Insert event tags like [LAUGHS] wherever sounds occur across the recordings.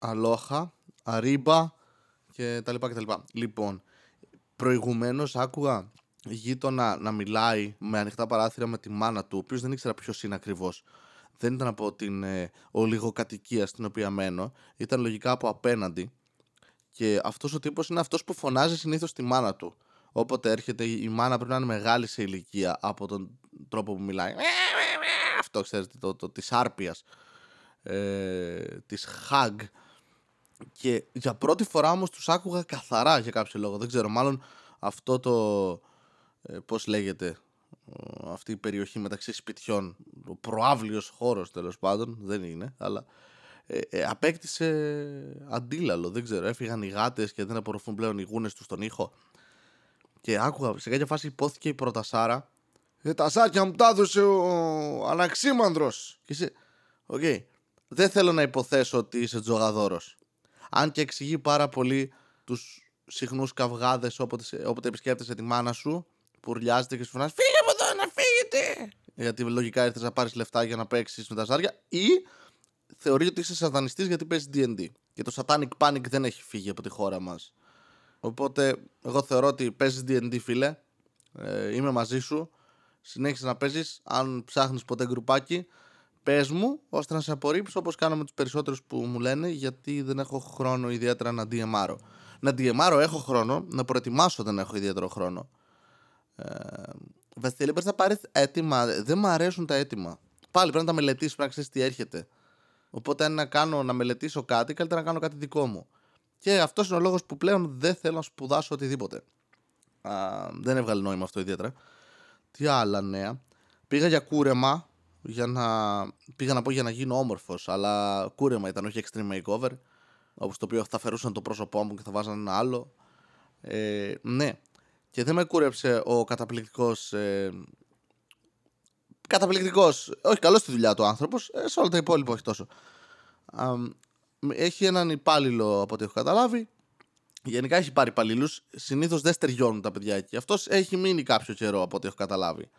αλόχα, αρίμπα και τα λοιπά και τα λοιπά. Λοιπόν, προηγουμένως άκουγα γείτονα να μιλάει με ανοιχτά παράθυρα με τη μάνα του, ο οποίος δεν ήξερα ποιος είναι ακριβώς. Δεν ήταν από την ε, ολιγοκατοικία στην οποία μένω, ήταν λογικά από απέναντι. Και αυτός ο τύπος είναι αυτός που φωνάζει συνήθως τη μάνα του. Όποτε έρχεται η μάνα πρέπει να είναι μεγάλη σε ηλικία από τον τρόπο που μιλάει. Αυτό ξέρετε, το, το, της άρπιας, ε, της hug. Και για πρώτη φορά όμως τους άκουγα καθαρά για κάποιο λόγο. Δεν ξέρω, μάλλον αυτό το, ε, πώς λέγεται, αυτή η περιοχή μεταξύ σπιτιών, ο προάβλιος χώρος τέλος πάντων, δεν είναι, αλλά ε, ε, απέκτησε αντίλαλο, δεν ξέρω, έφυγαν οι γάτες και δεν απορροφούν πλέον οι γούνες τους στον ήχο. Και άκουγα, σε κάποια φάση υπόθηκε η πρωτασάρα. Ε, τα ζάρια μου τα έδωσε ο αναξίμανδρος. Και είσαι, OK, okay. δεν θέλω να υποθέσω ότι είσαι τζογαδόρος. Αν και εξηγεί πάρα πολύ τους συχνούς καυγάδες όποτε, όποτε επισκέπτεσαι τη μάνα σου, που ουρλιάζετε και σου φωνάζει Φύγε από εδώ να φύγετε! Γιατί λογικά ήρθες να πάρεις λεφτά για να παίξεις με τα ζάρια, ή θεωρείς ότι είσαι σατανιστής γιατί παίζεις D&D. Και το Satanic Panic δεν έχει φύγει από τη χώρα μας. Οπότε, εγώ θεωρώ ότι παίζεις DD, φίλε. Ε, είμαι μαζί σου. Συνέχισε να παίζεις. Αν ψάχνεις ποτέ γκρουπάκι, πες μου ώστε να σε απορρίψω όπως κάνω με τους περισσότερους που μου λένε, γιατί δεν έχω χρόνο ιδιαίτερα να DMR. Να DMR έχω χρόνο, να προετοιμάσω δεν έχω ιδιαίτερο χρόνο. Ε, Βασίλη, πρέπει να πάρεις έτοιμα. Δεν μου αρέσουν τα έτοιμα. Πάλι πρέπει να τα μελετήσεις, πρέπει να ξέρεις τι έρχεται. Οπότε, αν να κάνω να μελετήσω κάτι, καλύτερα να κάνω κάτι δικό μου. Και αυτός είναι ο λόγος που πλέον δεν θέλω να σπουδάσω οτιδήποτε. Α, δεν έβγαλε νόημα αυτό ιδιαίτερα. Τι άλλα νέα. Πήγα για κούρεμα. Για να... Πήγα να πω για να γίνω όμορφος, αλλά κούρεμα ήταν, όχι extreme makeover. Όπως το οποίο θα φερούσαν το πρόσωπό μου και θα βάζαν ένα άλλο. Ε, ναι, και δεν με κούρεψε ο καταπληκτικός. Ε, καταπληκτικός. Όχι, καλός στη δουλειά του άνθρωπος. Ε, σε όλα τα υπόλοιπα, όχι τόσο. έχει έναν υπάλληλο από ό,τι έχω καταλάβει. Γενικά έχει πάρει υπαλλήλους. Συνήθως δεν στεριώνουν τα παιδιά εκεί. Αυτός έχει μείνει κάποιο καιρό από ό,τι έχω καταλάβει.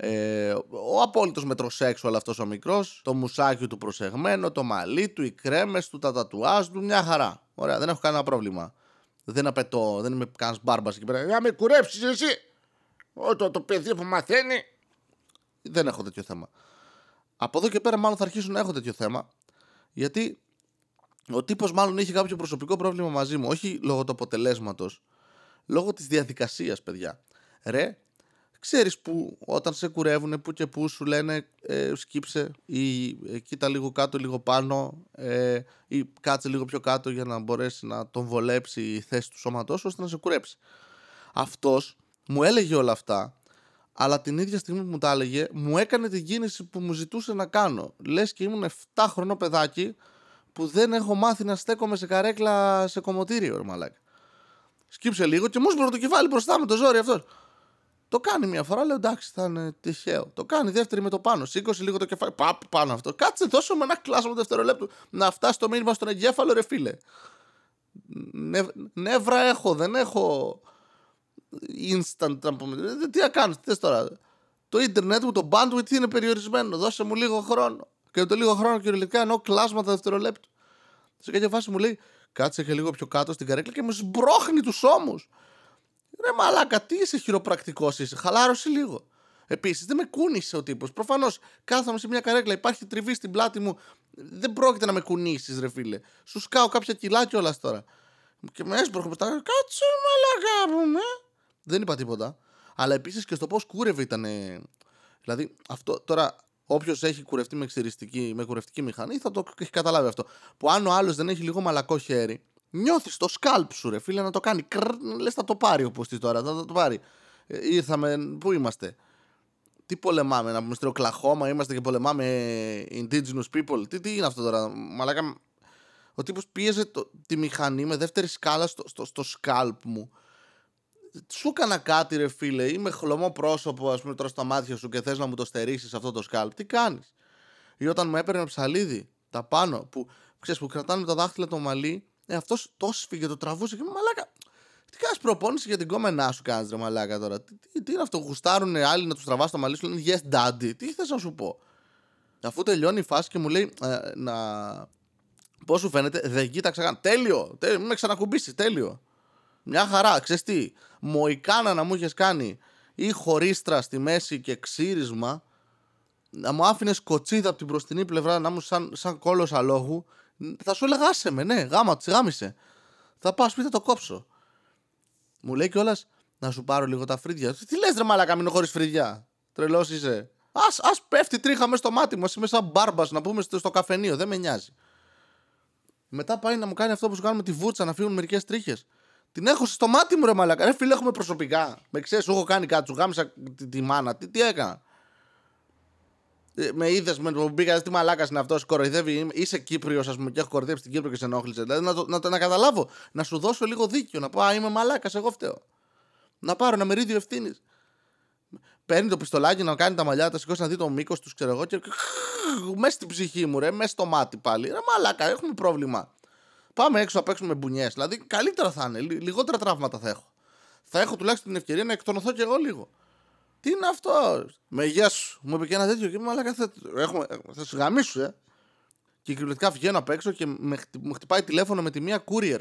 Ε, ο απόλυτος μετροσέξουαλ αυτός ο μικρός, το μουσάκι του προσεγμένο, το μαλλί του, οι κρέμες του, τα τατουάζ του, μια χαρά. Ωραία, δεν έχω κανένα πρόβλημα. Δεν απαιτώ, δεν είμαι κανένας μπάρμπας εκεί πέρα. Για με κουρέψεις εσύ. Ό, το, το παιδί που μαθαίνει. Δεν έχω τέτοιο θέμα. Από εδώ και πέρα, μάλλον θα αρχίσουν να έχω τέτοιο θέμα. Γιατί ο τύπος μάλλον έχει κάποιο προσωπικό πρόβλημα μαζί μου. Όχι λόγω του αποτελέσματος. Λόγω της διαδικασίας, παιδιά. Ρε, ξέρεις που όταν σε κουρεύουν που και που σου λένε ε, σκύψε ή ε, κοίτα λίγο κάτω λίγο πάνω ε, ή κάτσε λίγο πιο κάτω για να μπορέσει να τον βολέψει η θέση του σώματός ώστε να σε κουρέψει. Αυτός μου έλεγε όλα αυτά αλλά την ίδια στιγμή που μου τα έλεγε μου έκανε την κίνηση που μου ζητούσε να κάνω. Λες και ήμουν 7 χρονό παιδάκι που δεν έχω μάθει να στέκομαι σε καρέκλα σε κομμωτήριο, μαλάκα. Σκύψε λίγο και μου σπρώχνει το κεφάλι μπροστά με το ζόρι αυτός. Το κάνει μια φορά, λέω εντάξει, θα είναι τυχαίο. Το κάνει δεύτερη με το πάνω. Σήκωσε λίγο το κεφάλι. Πάπ, πάνω αυτό. Κάτσε, δώσω με ένα κλάσμα δευτερολέπτου να φτάσει το μήνυμα στον εγκέφαλο, ρε φίλε. νεύρα έχω, δεν έχω instant να πούμε. Ε, τι να κάνω, τι θες τώρα. Το ίντερνετ μου, το bandwidth είναι περιορισμένο. Δώσε μου λίγο χρόνο. Και το λίγο χρόνο κυριολεκτικά εννοώ κλάσματα δευτερολέπτου. Σε κάποια φάση μου λέει, κάτσε και λίγο πιο κάτω στην καρέκλα και μου σμπρώχνει τους ώμους. Ρε μαλάκα, τι είσαι χειροπρακτικός είσαι, χαλάρωσε λίγο. Επίσης, δεν με κούνησε ο τύπος. Προφανώς κάθομαι σε μια καρέκλα, υπάρχει τριβή στην πλάτη μου. Δεν πρόκειται να με κουνήσεις, ρε φίλε. Σου σκάω κάποια κιλά κιόλας τώρα. Και με έσπροχο μετά. Κάτσε μαλάκα πούμε. Δεν είπα τίποτα. Αλλά επίσης και στο πώς κούρευε ήταν. Δηλαδή, αυτό τώρα Όποιος έχει κουρευτεί με, με κουρευτική μηχανή θα το έχει καταλάβει αυτό. Που αν ο άλλος δεν έχει λίγο μαλακό χέρι, Νιώθεις το σκάλπ σου, ρε φίλε, να το κάνει. Λες, θα το πάρει ο τι τώρα, θα το πάρει. Ε, ήρθαμε, πού είμαστε; Τι πολεμάμε, να πούμε στο Οκλαχώμα, είμαστε και πολεμάμε indigenous people. Τι, τι είναι αυτό τώρα, μαλάκα. Ο τύπος πίεζε το, τη μηχανή με δεύτερη σκάλα στο, στο, στο σκάλπ μου. Σου έκανα κάτι, ρε φίλε, είμαι χλωμό πρόσωπο, ας πούμε, τώρα στα μάτια σου και θες να μου το στερήσεις αυτό το σκάλπ. Τι κάνεις; Ή όταν μου έπαιρνε ψαλίδι, τα πάνω, που ξέρεις, που κρατάνε με τα δάχτυλα το μαλλί ε, αυτός το σφίγγε, το τραβούσε και μαλάκα. Τι κάνεις προπόνηση για την κόμενά σου, κάνεις ρε μαλάκα τώρα. Τι, τι, τι είναι αυτό, γουστάρουν άλλοι να τους τραβάς το μαλλί σου, λένε Yes, daddy. Τι θες να σου πω; Αφού τελειώνει η φάση και μου λέει ε, να Πώς σου φαίνεται, δεν κοίταξα καν. Τέλειο! τέλειο. Μην με ξανακουμπήσεις, τέλειο. Μια χαρά, ξέρεις τι. Μοϊκάνα να μου είχες κάνει ή χωρίστρα στη μέση και ξύρισμα, να μου άφηνες κοτσίδα από την μπροστινή πλευρά να μου σαν, σαν κόλος αλόγου, θα σου έλεγα άσε με, ναι, γάμα, τη γάμισε. Θα πάω σπίτι το κόψω. Μου λέει κιόλας να σου πάρω λίγο τα φρύδια. Τι λες, ρε Μαλάκα, μείνω χωρίς φρύδια; Τρελός είσαι. Α ας πέφτει τρίχα μέσα στο μάτι μου. Είμαι σαν μπάρμπας να πούμε στο, καφενείο. Δεν με νοιάζει. Μετά πάει να μου κάνει αυτό που σου κάνουμε τη βούτσα να φύγουν μερικές τρίχες. Την έχω στο μάτι μου, ρε Μαλάκα. Ρε φίλε, έχουμε προσωπικά. Με ξέρεις, έχω κάνει κάτι, σου γάμισα τη, τη μάνα. Τι, τι έκανα; Ε, με είδες με που μπήκα, τι μαλάκας είναι αυτός, κοροϊδεύει. Είσαι Κύπριος, ας πούμε, και έχω κοροϊδέψει την Κύπρο και σε ενόχλησε. Δηλαδή να, να, να, να καταλάβω, να σου δώσω λίγο δίκιο. Να πω, Α, είμαι μαλάκας, εγώ φταίω. Να πάρω ένα μερίδιο ευθύνης. Παίρνει το πιστολάκι να κάνει τα μαλλιά, τα σηκώσει να δει το μήκος τους, ξέρω εγώ, και μέσα στην ψυχή μου, ρε, μέσα στο μάτι πάλι. Ρε, μαλάκα, έχουμε πρόβλημα. Πάμε έξω να παίξουμε μπουνιές. Δηλαδή, καλύτερα θα είναι, λιγότερα τραύματα θα έχω. Θα έχω τουλάχιστον την ευκαιρία να εκτονωθώ κι εγώ λίγο. Τι είναι αυτός; Με γεια σου. Μου είπε και ένα τέτοιο και μου αλλά θα, έχουμε, θα σου γαμίσου, ε. Και κυριολεκτικά βγαίνω απ' έξω και με, μου χτυπάει τηλέφωνο με τη μία courier.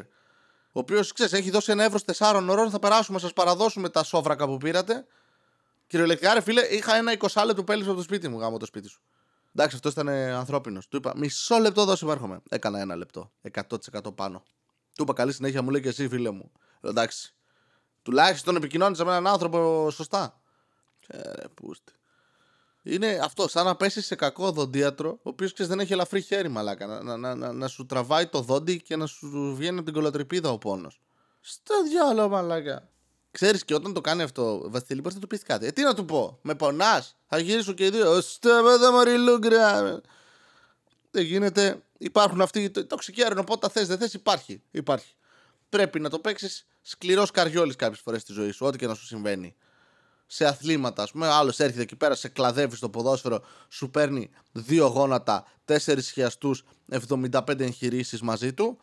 Ο οποίος ξέρεις, έχει δώσει ένα εύρος 4 ώρων. Θα περάσουμε, σας παραδώσουμε τα σόβρακα που πήρατε. Κυριολεκτικά, ρε φίλε, είχα ένα 20 λεπτό πέλης από το σπίτι μου, γάμο το σπίτι σου. Εντάξει, αυτός ήταν ανθρώπινος. Του είπα, μισό λεπτό δώσε μου έρχομαι. Έκανα ένα λεπτό. 100% πάνω. Του είπα καλή συνέχεια, μου λέει και εσύ, φίλε μου. Εντάξει. Τουλάχιστον επικοινώνησα με έναν άνθρωπο σωστά. Ρε, πούστη. Είναι αυτό, σαν να πέσεις σε κακό οδοντίατρο, ο οποίος δεν έχει ελαφρύ χέρι, μαλάκα. Να, να, να, να, σου τραβάει το δόντι και να σου βγαίνει από την κολοτρυπίδα ο πόνος. Στο διάλογο, μαλάκα. Ξέρεις και όταν το κάνει αυτό, Βασίλη, μπορείς να του πεις κάτι. Ε, τι να του πω, με πονάς, θα γυρίσω και οι δύο. Στο παιδό μωριλούγκρα. Δεν γίνεται. Υπάρχουν αυτοί. Το, το έρευνο, οπότε θες, δεν θες, υπάρχει. υπάρχει. Πρέπει να το παίξεις σκληρός καριόλης κάποιες φορές στη ζωή σου, ό,τι και να σου συμβαίνει σε αθλήματα. Α πούμε, άλλος έρχεται εκεί πέρα, σε κλαδεύει στο ποδόσφαιρο, σου παίρνει δύο γόνατα, τέσσερις χιαστούς, 75 εγχειρήσεις μαζί του.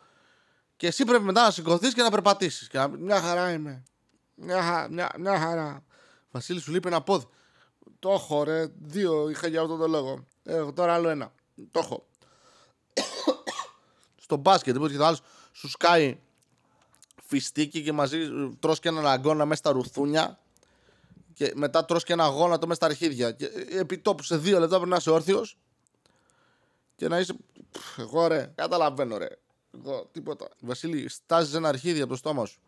Και εσύ πρέπει μετά να σηκωθείς και να περπατήσεις. Και να πει: Μια χαρά είμαι. Μια, μια, μια χαρά. Βασίλη σου λείπει ένα πόδι. Το έχω, ρε. Δύο είχα για αυτό το λόγο. Έχω τώρα άλλο ένα. Το έχω. Στο μπάσκετ, που το άλλο σου σκάει φιστίκι και μαζί τρως και έναν αγκώνα μέσα στα ρουθούνια και μετά τρως και ένα γόνατο μέσα στα αρχίδια. Και επί τόπου σε δύο λεπτά πρέπει να είσαι όρθιος και να είσαι. Εγώ ρε, καταλαβαίνω ρε. Εγώ τίποτα. Βασίλη, στάζεις ένα αρχίδι από το στόμα σου.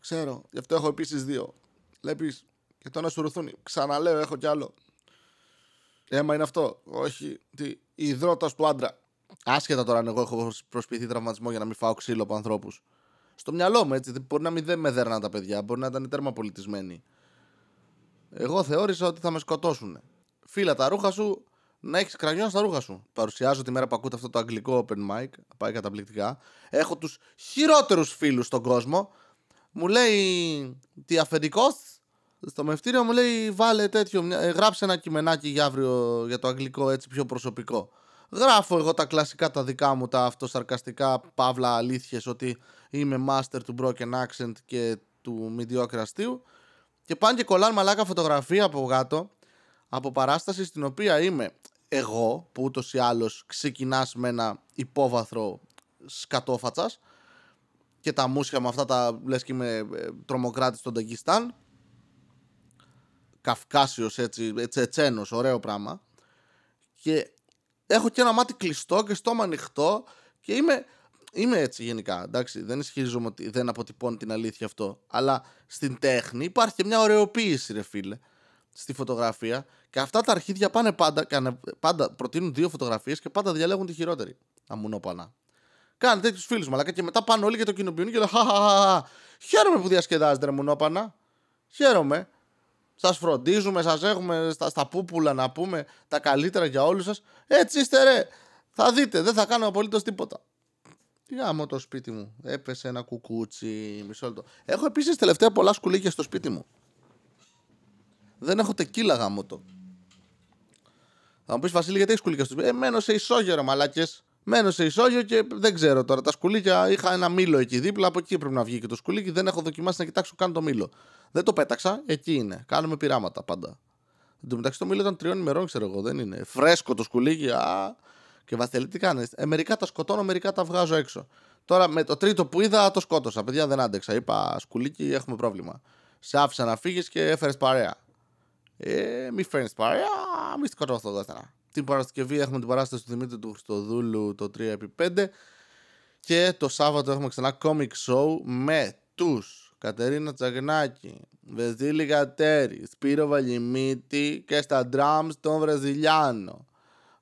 Ξέρω, γι' αυτό έχω επίσης δύο. Βλέπεις και το να σου ρουθούν. Ξαναλέω, έχω κι άλλο. Έμα είναι αυτό. Όχι. Τι, υδρότας του άντρα. Άσχετα τώρα αν εγώ έχω προσποιηθεί τραυματισμό για να μην φάω ξύλο από ανθρώπους. Στο μυαλό μου έτσι. Μπορεί να μην δεν με δέρναν τα παιδιά. Μπορεί να ήταν τέρμα πολιτισμένοι. Εγώ θεώρησα ότι θα με σκοτώσουν. Φίλα τα ρούχα σου, να έχεις κραγιόν στα ρούχα σου. Παρουσιάζω τη μέρα που ακούτε αυτό το αγγλικό open mic. Πάει καταπληκτικά. Έχω τους χειρότερους φίλους στον κόσμο. Μου λέει τι αφεντικός; Στο μευτήριο μου λέει βάλε τέτοιο, ε, γράψε ένα κειμενάκι για αύριο για το αγγλικό έτσι πιο προσωπικό. Γράφω εγώ τα κλασικά τα δικά μου, τα αυτοσαρκαστικά παύλα αλήθειες ότι είμαι master του broken accent και του mediocre αστείου και πάνε και κολλάνε μαλάκα φωτογραφία από κάτω από παράσταση στην οποία είμαι εγώ που ούτως ή άλλως ξεκινάς με ένα υπόβαθρο σκατόφατσας και τα μουσια με αυτά τα λες και είμαι ε, τρομοκράτης στον Ταγκιστάν Καυκάσιος έτσι, έτσι ετσένος, ωραίο πράγμα. Και έχω και ένα μάτι κλειστό και στόμα ανοιχτό και είμαι Είμαι έτσι γενικά. Εντάξει, δεν ισχυρίζομαι ότι δεν αποτυπώνει την αλήθεια αυτό. Αλλά στην τέχνη υπάρχει και μια ωρεοποίηση, ρε φίλε, στη φωτογραφία. Και αυτά τα αρχίδια πάνε πάντα, πάντα προτείνουν δύο φωτογραφίες και πάντα διαλέγουν τη χειρότερη. Αμουνόπανα. Κάνε τέτοιους φίλους μαλακά και μετά πάνε όλοι και το κοινοποιούν και λένε Χαχαχαχα. Χαίρομαι που διασκεδάζετε, ρε Μουνόπανα. Χαίρομαι. Σας φροντίζουμε, σας έχουμε στα, στα πούπουλα να πούμε τα καλύτερα για όλους σας. Έτσι είστε, ρε. Θα δείτε, δεν θα κάνω απολύτως τίποτα. Γάμο το σπίτι μου. Έπεσε ένα κουκούτσι. Μισό λεπτό. Έχω επίσης τελευταία πολλά σκουλίκια στο σπίτι μου. Δεν έχω τεκίλα γάμο το. Θα μου πεις Βασίλη, γιατί έχεις σκουλίκια στο σπίτι; Ε, μένω σε ισόγειο, μαλάκες. Μένω σε ισόγειο και δεν ξέρω τώρα. Τα σκουλίκια είχα ένα μήλο εκεί δίπλα. Από εκεί πρέπει να βγει και το σκουλίκι. Δεν έχω δοκιμάσει να κοιτάξω καν το μήλο. Δεν το πέταξα. Εκεί είναι. Κάνουμε πειράματα πάντα. Εν τω μεταξύ το μήλο ήταν τριών ημερών, ξέρω εγώ. Δεν είναι. Φρέσκο το σκουλίκι. Α, Και Βασίλη, τι κάνεις; Ε, μερικά τα σκοτώνω, μερικά τα βγάζω έξω. Τώρα με το τρίτο που είδα το σκότωσα. Παιδιά δεν άντεξα. Είπα σκουλίκι, έχουμε πρόβλημα. Σε άφησα να φύγεις και έφερες παρέα. Ε, μη φέρνεις παρέα, μη σκοτώσω το δεύτερα. Την Παρασκευή έχουμε την παράσταση του Δημήτρη του Χριστοδούλου το 3x5. Και το Σάββατο έχουμε ξανά comic show με τους Κατερίνα Τσαγνάκη, Βεζίλη Γατέρη, Σπύρο Βαλιμίτη και στα drums τον Βραζιλιάνο.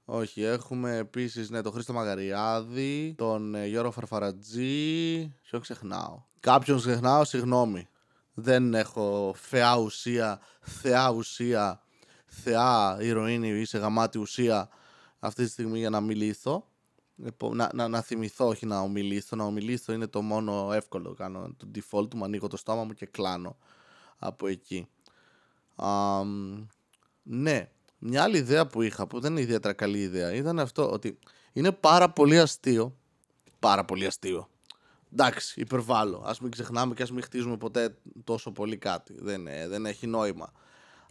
Όχι, έχουμε επίσης ναι, τον Χρήστο Μαγαριάδη, τον ε, Γιώργο Φαρφαρατζή. Ποιο ξεχνάω; Κάποιον ξεχνάω, συγγνώμη. Δεν έχω θεά ουσία, θεά ουσία, θεά ηρωίνη ή σε γαμάτη ουσία αυτή τη στιγμή για να μιλήσω. Να, να, να θυμηθώ, όχι να ομιλήσω. Να ομιλήσω είναι το μόνο εύκολο. Κάνω το default μου, ανοίγω το στόμα μου και κλάνω από εκεί. ναι, μια άλλη ιδέα που είχα, που δεν είναι ιδιαίτερα καλή ιδέα, ήταν αυτό ότι είναι πάρα πολύ αστείο. Πάρα πολύ αστείο. Εντάξει, υπερβάλλω. Α μην ξεχνάμε και α μην χτίζουμε ποτέ τόσο πολύ κάτι. Δεν, δεν έχει νόημα.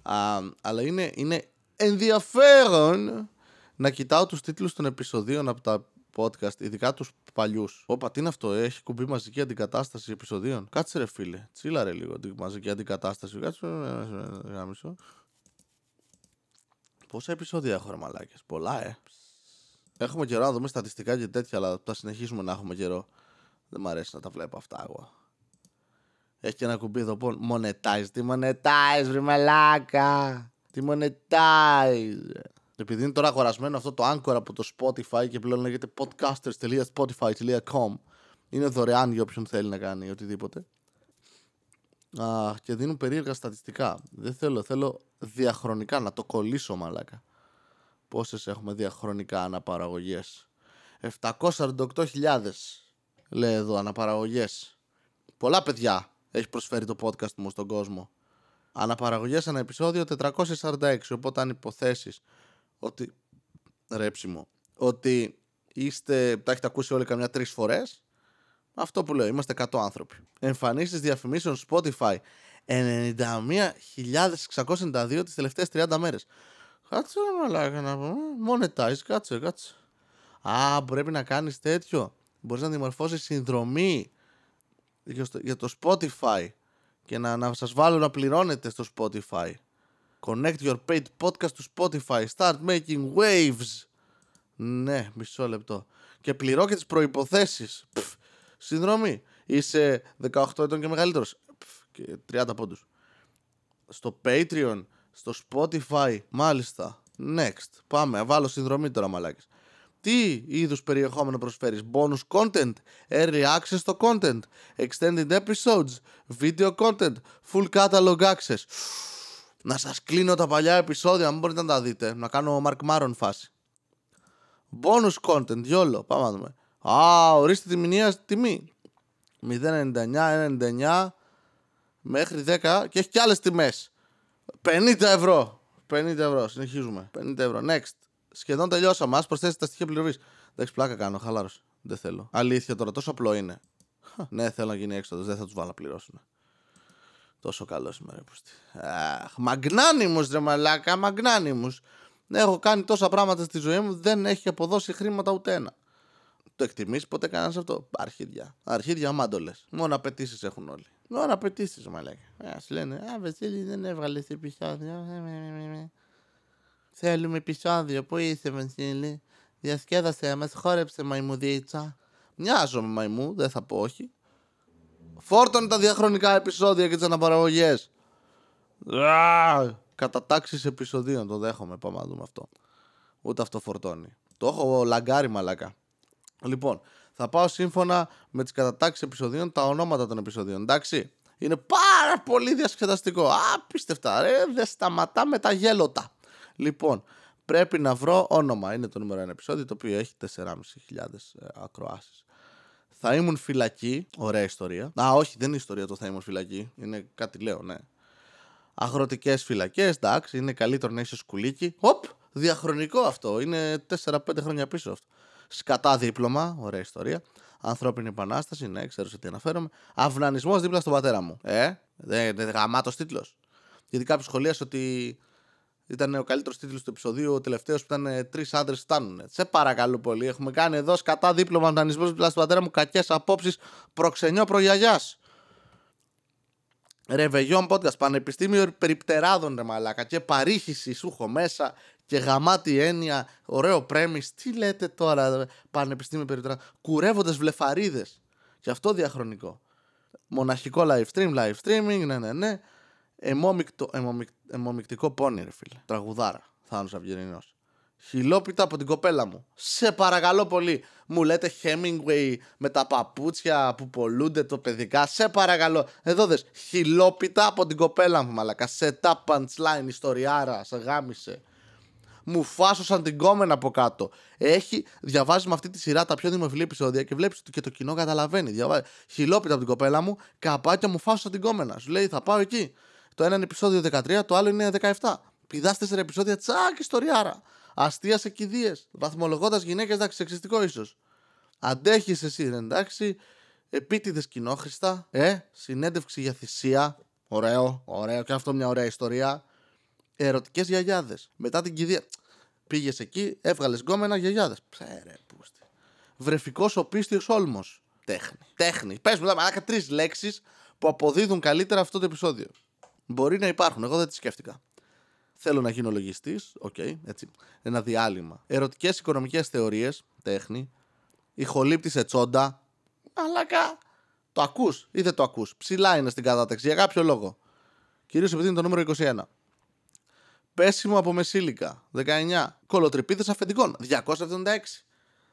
Α, αλλά είναι, είναι ενδιαφέρον να κοιτάω τους τίτλους των επεισοδίων από τα podcast, ειδικά τους παλιούς. Όπα, τι είναι αυτό, έχει κουμπί μαζική αντικατάσταση επεισοδίων. Κάτσε ρε φίλε, τσίλα ρε λίγο μαζική αντικατάσταση. Κάτσε ρε, γάμισο. Πόσα επεισόδια έχω ρε μαλάκες, πολλά ε. Έχουμε καιρό να δούμε στατιστικά και τέτοια, αλλά θα συνεχίσουμε να έχουμε καιρό. Δεν μου αρέσει να τα βλέπω αυτά εγώ. Έχει και ένα κουμπί εδώ που monetize. Τι monetize, βρε μαλάκα. Τι monetize. Επειδή είναι τώρα αγορασμένο αυτό το Anchor από το Spotify και πλέον λέγεται podcasters.spotify.com είναι δωρεάν για όποιον θέλει να κάνει οτιδήποτε. Α, και δίνουν περίεργα στατιστικά. Δεν θέλω, θέλω διαχρονικά να το κολλήσω μαλάκα. Πόσες έχουμε διαχρονικά αναπαραγωγές; 748.000 λέει εδώ αναπαραγωγές. Πολλά παιδιά έχει προσφέρει το podcast μου στον κόσμο. Αναπαραγωγές ένα επεισόδιο 446. Οπότε αν υποθέσεις ότι. Ρέψιμο. Ότι είστε. Τα έχετε ακούσει όλοι καμιά τρεις φορές. Αυτό που λέω. Είμαστε 100 άνθρωποι. Εμφανίσεις διαφημίσεων Spotify. 91.692 τις τελευταίες 30 μέρες. Κάτσε να μαλάκα να πούμε. Monetize, κάτσε, κάτσε. Α, πρέπει να κάνεις τέτοιο. Μπορείς να δημορφώσεις συνδρομή για το Spotify και να, να σας βάλω να πληρώνετε στο Spotify. Connect your paid podcast to Spotify. Start making waves. Ναι, μισό λεπτό. Και πληρώ και τις προϋποθέσεις. Πφ, συνδρομή. Είσαι 18 ετών και μεγαλύτερος. Πφ, και 30 πόντους. Στο Patreon, στο Spotify, μάλιστα. Next. Πάμε, βάλω συνδρομή τώρα μαλάκες. Τι είδους περιεχόμενο προσφέρεις; Bonus content; Early access στο content; Extended episodes; Video content; Full catalog access; Να σας κλείνω τα παλιά επεισόδια, αν μπορείτε να τα δείτε. Να κάνω Mark Maron φάση. Bonus content, γιόλο. Πάμε να δούμε. Α, ορίστε τη μηνύα τιμή. 0,99, 1,99 μέχρι 10 και έχει και άλλες τιμές. 50 ευρώ. 50 ευρώ, συνεχίζουμε. 50 ευρώ. Next. Σχεδόν τελειώσαμε. Α προσθέσετε τα στοιχεία πληρωμής. Εντάξει, πλάκα κάνω, χαλάρωση. Δεν θέλω. Αλήθεια τώρα, τόσο απλό είναι. ναι, θέλω να γίνει έξοδος. Δεν θα τους βάλω να πληρώσουν. Τόσο καλό είμαι, ρε πούστη. Αχ, μαγνάνιμος ρε μαλάκα, μαγνάνιμος. Έχω κάνει τόσα πράγματα στη ζωή μου, δεν έχει αποδώσει χρήματα ούτε ένα. Το εκτιμήσει ποτέ κανένας αυτό; Αρχίδια. Αρχίδια μάντολες. Μόνο απαιτήσεις έχουν όλοι. Μόνο απαιτήσει, μαλάκα. Α λένε, Α, Βεσίλη δεν έβγαλε επεισόδιο. Θέλουμε επεισόδιο. Πού είσαι, Βασίλη; Διασκέδασε μας, χόρεψε μαϊμουδίτσα. Μοιάζω με μαϊμού, δεν θα πω όχι. Φόρτωνε τα διαχρονικά επεισόδια και τις αναπαραγωγές. Κατατάξει επεισοδίων, το δέχομαι. Πάμε να δούμε αυτό. Ούτε αυτό φορτώνει. Το έχω λαγκάρι μαλακά. Λοιπόν, θα πάω σύμφωνα με τις κατατάξεις επεισοδίων τα ονόματα των επεισοδίων. Εντάξει. Είναι πάρα πολύ διασκεδαστικό. Απίστευτα. Ρε, δεν σταματά με τα γέλοτα. Λοιπόν, πρέπει να βρω όνομα. Είναι το νούμερο ένα επεισόδιο το οποίο έχει 4.500 ε, ακροάσεις. Θα ήμουν φυλακή. Ωραία ιστορία. Α, όχι, δεν είναι ιστορία το θα ήμουν φυλακή. Είναι κάτι λέω, ναι. Αγροτικές φυλακές, εντάξει, είναι καλύτερο να είσαι σκουλίκι. Οπ, διαχρονικό αυτό. Είναι 4-5 χρόνια πίσω αυτό. Σκατά δίπλωμα, ωραία ιστορία. Ανθρώπινη επανάσταση, ναι, ξέρω σε τι αναφέρομαι. Αυνανισμός δίπλα στον πατέρα μου. Ε, δεν δε, γαμάτος τίτλος. Γιατί κάποιο σχολίασε ότι Ήταν ο καλύτερος τίτλος του επεισοδίου, ο τελευταίος που ήταν ε, Τρεις άντρες φτάνουν. Σε παρακαλώ πολύ. Έχουμε κάνει εδώ σκατά δίπλωμα δανεισμό του πατέρα μου κακές απόψεις προξενιό προγιαγιά. Ρεβεγιόν podcast, πανεπιστήμιο περιπτεράδων ρε μαλάκα και παρήχηση σου έχω μέσα και γαμάτι έννοια, ωραίο πρέμις, τι λέτε τώρα πανεπιστήμιο περιπτεράδων, κουρεύοντες βλεφαρίδες και αυτό διαχρονικό. Μοναχικό live stream, live streaming, ναι ναι ναι, Εμόμικτο, εμομικτικό πόνι ρε φίλε, τραγουδάρα, Θάνος Αυγερινός. Χιλόπιτα από την κοπέλα μου. Σε παρακαλώ πολύ. Μου λέτε Hemingway με τα παπούτσια που πολλούνται το παιδικά. Σε παρακαλώ. Εδώ δες. Χιλόπιτα από την κοπέλα μου, μαλακα. Σε τα punchline, ιστοριάρα. Σε γάμισε. Μου φάσωσαν την κόμενα από κάτω. Έχει, διαβάζει με αυτή τη σειρά τα πιο δημοφιλή επεισόδια και βλέπεις ότι και το κοινό καταλαβαίνει. Διαβάζει. Χιλόπιτα από την κοπέλα μου, καπάκια μου φάσωσαν την κόμενα. Σου λέει θα πάω εκεί. Το ένα είναι επεισόδιο 13, το άλλο είναι 17. Πηδάς 4 επεισόδια, τσακ, ιστοριάρα. Αστείας σε κηδείες. Βαθμολογώντας γυναίκες, εντάξει, σεξιστικό ίσως. Αντέχεις εσύ, εντάξει. Επίτηδες κοινόχρηστα. Ε, συνέντευξη για θυσία. Ωραίο, ωραίο. Και αυτό μια ωραία ιστορία. Ερωτικές γιαγιάδες. Μετά την κηδεία. Πήγες εκεί, έβγαλες γκόμενα γιαγιάδες. Ψέρε, πούστη. Βρεφικός οπίστιος όλμος. Τέχνη. Τέχνη. Πες μου, μαλάκα τρεις λέξεις που αποδίδουν καλύτερα αυτό το επεισόδιο. Μπορεί να υπάρχουν. Εγώ δεν τη σκέφτηκα. Θέλω να γίνω λογιστής. OK, okay, έτσι. Ένα διάλειμμα. Ερωτικές οικονομικές θεωρίες. Τέχνη. Ηχολήπτη σε τσόντα. Αλακά. Το ακούς ή δεν το ακούς; Ψηλά είναι στην κατάταξη για κάποιο λόγο. Κυρίως επειδή είναι το νούμερο 21. Πέσιμο από μεσήλικα. 19. Κολοτρυπίδε αφεντικών. 276.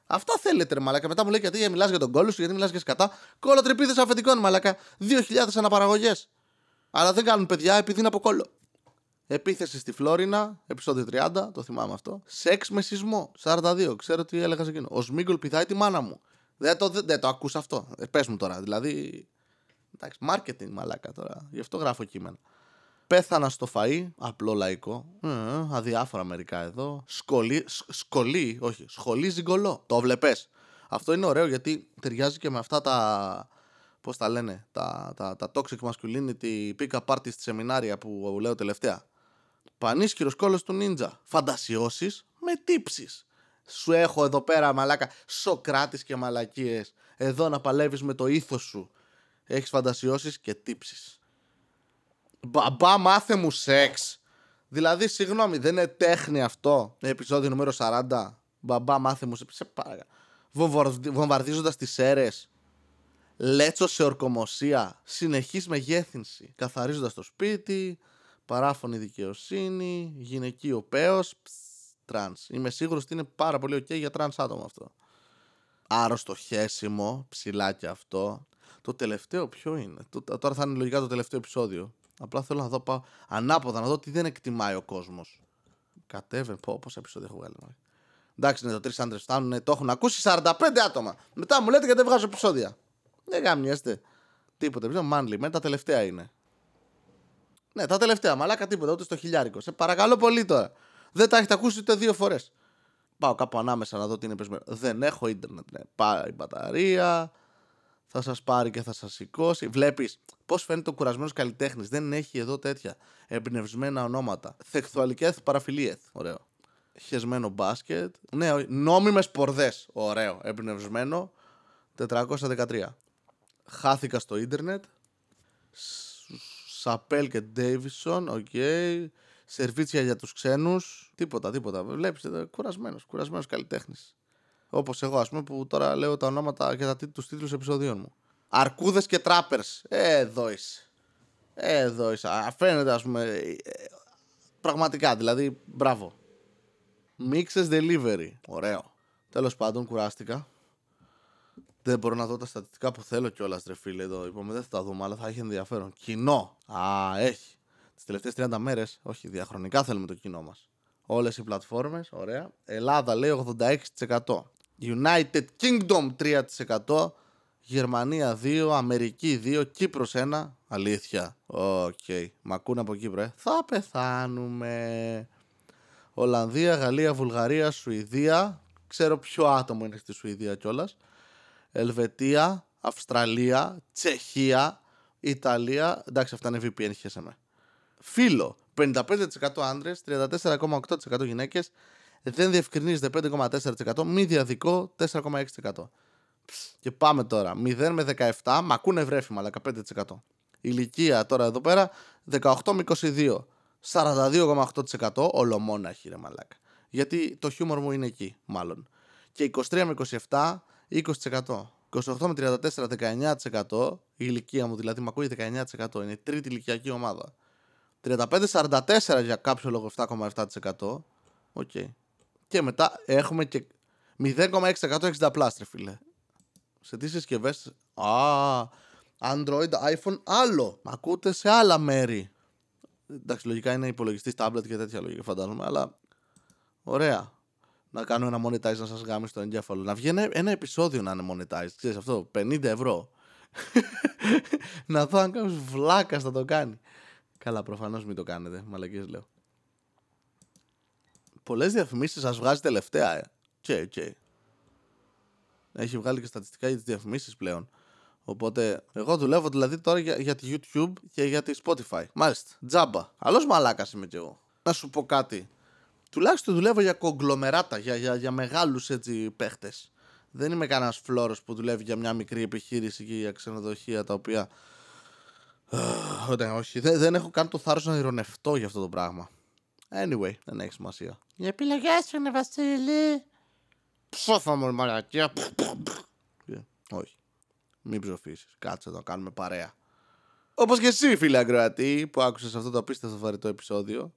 Αυτά θέλετε, ρε Μαλάκα. Μετά μου λέει γιατί μιλάς για τον κόλλο σου, γιατί μιλάς για σκατά. Κολοτρυπίδε αφεντικών, Μαλάκα. 2.000 αναπαραγωγές. Αλλά δεν κάνουν παιδιά επειδή είναι από κόλλο. Επίθεση στη Φλόρινα, επεισόδιο 30, το θυμάμαι αυτό. Σεξ με σεισμό, 42, ξέρω τι έλεγα σε εκείνο. Ο Σμίγκολ πηδάει τη μάνα μου. Δεν το, δεν, δεν το ακούς αυτό. Ε, πες μου τώρα, δηλαδή. Εντάξει, marketing μαλάκα τώρα. Γι' αυτό γράφω κείμενα. Πέθανα στο φαΐ, απλό λαϊκό. Ε, αδιάφορα μερικά εδώ. Σκολί, σκολί, όχι, σχολή ζυγκολό. Το βλέπες. Αυτό είναι ωραίο γιατί ταιριάζει και με αυτά τα πώς τα λένε, τα, τα, τα toxic masculinity pick-up parties στη σεμινάρια που λέω τελευταία. Πανίσχυρος κόλλος του νίντζα. Φαντασιώσεις με τύψεις. Σου έχω εδώ πέρα μαλάκα Σοκράτης και μαλακίες. Εδώ να παλεύεις με το ήθος σου. Έχεις φαντασιώσεις και τύψεις. Μπαμπά μάθε μου σεξ. Δηλαδή, συγγνώμη, δεν είναι τέχνη αυτό. Επεισόδιο νούμερο 40. Μπαμπά μάθε μου σεξ. Σε παρακαλώ. Βομβαρδίζοντας τις αίρες λέτσο σε ορκομοσία, συνεχής μεγέθυνση, καθαρίζοντας το σπίτι, παράφωνη δικαιοσύνη, γυναικείο πέος, τρανς. Είμαι σίγουρος ότι είναι πάρα πολύ ok για τρανς άτομο αυτό. Άρρωστο χέσιμο, ψηλά και αυτό. Το τελευταίο ποιο είναι; Τώρα θα είναι λογικά το τελευταίο επεισόδιο. Απλά θέλω να δω πάω ανάποδα, να δω τι δεν εκτιμάει ο κόσμος. Κατέβαινε, πω, πόσα επεισόδια έχω βγάλει. Εντάξει, είναι το τρεις άντρες φτάνουν, το έχουν ακούσει 45 άτομα. Μετά μου λέτε γιατί δεν βγάζω επεισόδια. Δεν γάμιαστε. Τίποτα. Πιστεύω Manly. Με τα τελευταία είναι. Ναι, τα τελευταία. Μαλάκα τίποτα. Ούτε στο χιλιάρικο. Σε παρακαλώ πολύ τώρα. Δεν τα έχετε ακούσει ούτε δύο φορές. Πάω κάπου ανάμεσα να δω τι είναι πεσμένο. Δεν έχω ίντερνετ. Ναι. Πάει η μπαταρία. Θα σας πάρει και θα σας σηκώσει. Βλέπεις πώς φαίνεται ο κουρασμένος καλλιτέχνης. Δεν έχει εδώ τέτοια εμπνευσμένα ονόματα. Θεχθουαλικέ παραφιλίεθ. Ωραίο. Χεσμένο μπάσκετ. Ναι, νόμιμες πορδές. Ωραίο. Εμπνευσμένο. 413 χάθηκα στο ίντερνετ. Σαπέλ και Ντέιβισον, OK. Okay. Σερβίτσια για τους ξένους. Τίποτα, τίποτα. Βλέπεις, ε, κουρασμένος, κουρασμένος καλλιτέχνης. Όπως εγώ, ας πούμε, που τώρα λέω τα ονόματα και τα, τους τίτλους επεισοδίων μου. Αρκούδες και τράπερς. Ε, εδώ είσαι. Ε, εδώ είσαι. Φαίνεται, ας πούμε, ε, πραγματικά, δηλαδή, μπράβο. Mixes delivery. Ωραίο. Τέλος πάντων, κουράστηκα. Δεν μπορώ να δω τα στατιστικά που θέλω κιόλας, ρε φίλε. Εδώ είπαμε δεν θα τα δούμε, αλλά θα έχει ενδιαφέρον. Κοινό. Α, έχει. Τις τελευταίες 30 μέρες, όχι διαχρονικά θέλουμε το κοινό μας. Όλες οι πλατφόρμες, ωραία. Ελλάδα λέει 86%. United Kingdom 3%. Γερμανία 2, Αμερική 2, Κύπρος 1. Αλήθεια. OK. Okay. Μ' ακούνε από Κύπρο, ε. Θα πεθάνουμε. Ολλανδία, Γαλλία, Βουλγαρία, Σουηδία. Ξέρω ποιο άτομο είναι στη Σουηδία κιόλας. Ελβετία, Αυστραλία, Τσεχία, Ιταλία. Εντάξει, αυτά είναι VPN, χέσαμε. Φίλο, 55% άντρες, 34,8% γυναίκες, δεν διευκρινίζεται 5,4%, μη διαδικό 4,6%. Και πάμε τώρα. 0 με 17, μα ακούνε βρέφημα, αλλά 15%. Ηλικία τώρα εδώ πέρα 18 με 22. 42,8% ολομόναχη ρε μαλάκα. Γιατί το χιούμορ μου είναι εκεί, μάλλον. Και 23 με 27, 20%. 28 με 34, 19%. Η ηλικία μου δηλαδή, με ακούει 19%. Είναι η τρίτη ηλικιακή ομάδα. 35-44 για κάποιο λόγο 7,7%. OK. Okay. Και μετά έχουμε και 0,6% 60 plus, ρε φίλε. Σε τι συσκευές; Α, Android, iPhone, άλλο. Μ' ακούτε σε άλλα μέρη. Εντάξει, λογικά είναι υπολογιστής, tablet και τέτοια λογικά φαντάζομαι, αλλά ωραία. Να κάνω ένα monetize να σας γάμει στο εγκέφαλο. Να βγει ένα, επεισόδιο να είναι monetize. Ξέρεις αυτό, 50 ευρώ. [LAUGHS] να δω αν κάποιος βλάκας θα το κάνει. Καλά, προφανώς μην το κάνετε. Μαλακίες λέω. Πολλές διαφημίσεις σας βγάζει τελευταία, ε. Τσέ, τσέ. Έχει βγάλει και στατιστικά για τις διαφημίσεις πλέον. Οπότε, εγώ δουλεύω δηλαδή τώρα για, για τη YouTube και για τη Spotify. Μάλιστα. Τζάμπα. Άλλος μαλάκας είμαι κι εγώ. Να σου πω κάτι. Τουλάχιστον δουλεύω για κογκλομεράτα, για, για, για μεγάλους έτσι παίχτες. Δεν είμαι κανένας φλόρος που δουλεύει για μια μικρή επιχείρηση και για ξενοδοχεία τα οποία. [SIGHS] Ναι, όχι. Δεν, δεν έχω καν το θάρρος να ηρωνευτώ για αυτό το πράγμα. Anyway, δεν έχει σημασία. Οι επιλογές σου είναι Βασίλη. Ψόφα μου, μαλακία. Όχι. Μην ψοφήσεις. Κάτσε να κάνουμε παρέα. Όπως και εσύ, φίλε Αγκροατή, που άκουσες αυτό το απίστευτο βαρετό επεισόδιο.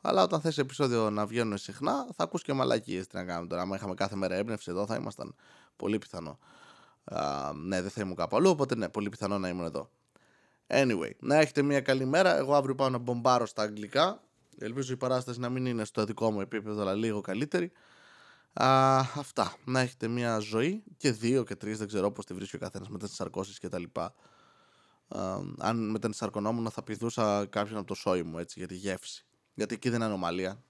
Αλλά όταν θες επεισόδιο να βγαίνουν συχνά, θα ακούς και μαλακίες. Τι να κάνουμε τώρα. Αν είχαμε κάθε μέρα έμπνευση εδώ, θα ήμασταν πολύ πιθανό. Uh, ναι, δεν θα ήμουν κάπου αλλού, οπότε ναι, πολύ πιθανό να ήμουν εδώ. Anyway, να έχετε μια καλή μέρα. Εγώ αύριο πάω να μπομπάρω στα αγγλικά. Ελπίζω η παράσταση να μην είναι στο δικό μου επίπεδο, αλλά λίγο καλύτερη. Α, αυτά. Να έχετε μια ζωή και δύο και τρεις, δεν ξέρω πώς τη βρίσκει ο καθένας με τις σαρκώσεις κτλ. αν με την σαρκωνόμουν θα πηδούσα κάποιον από το σόι μου έτσι για τη γεύση. Γιατί εκεί δεν είναι ανομαλία.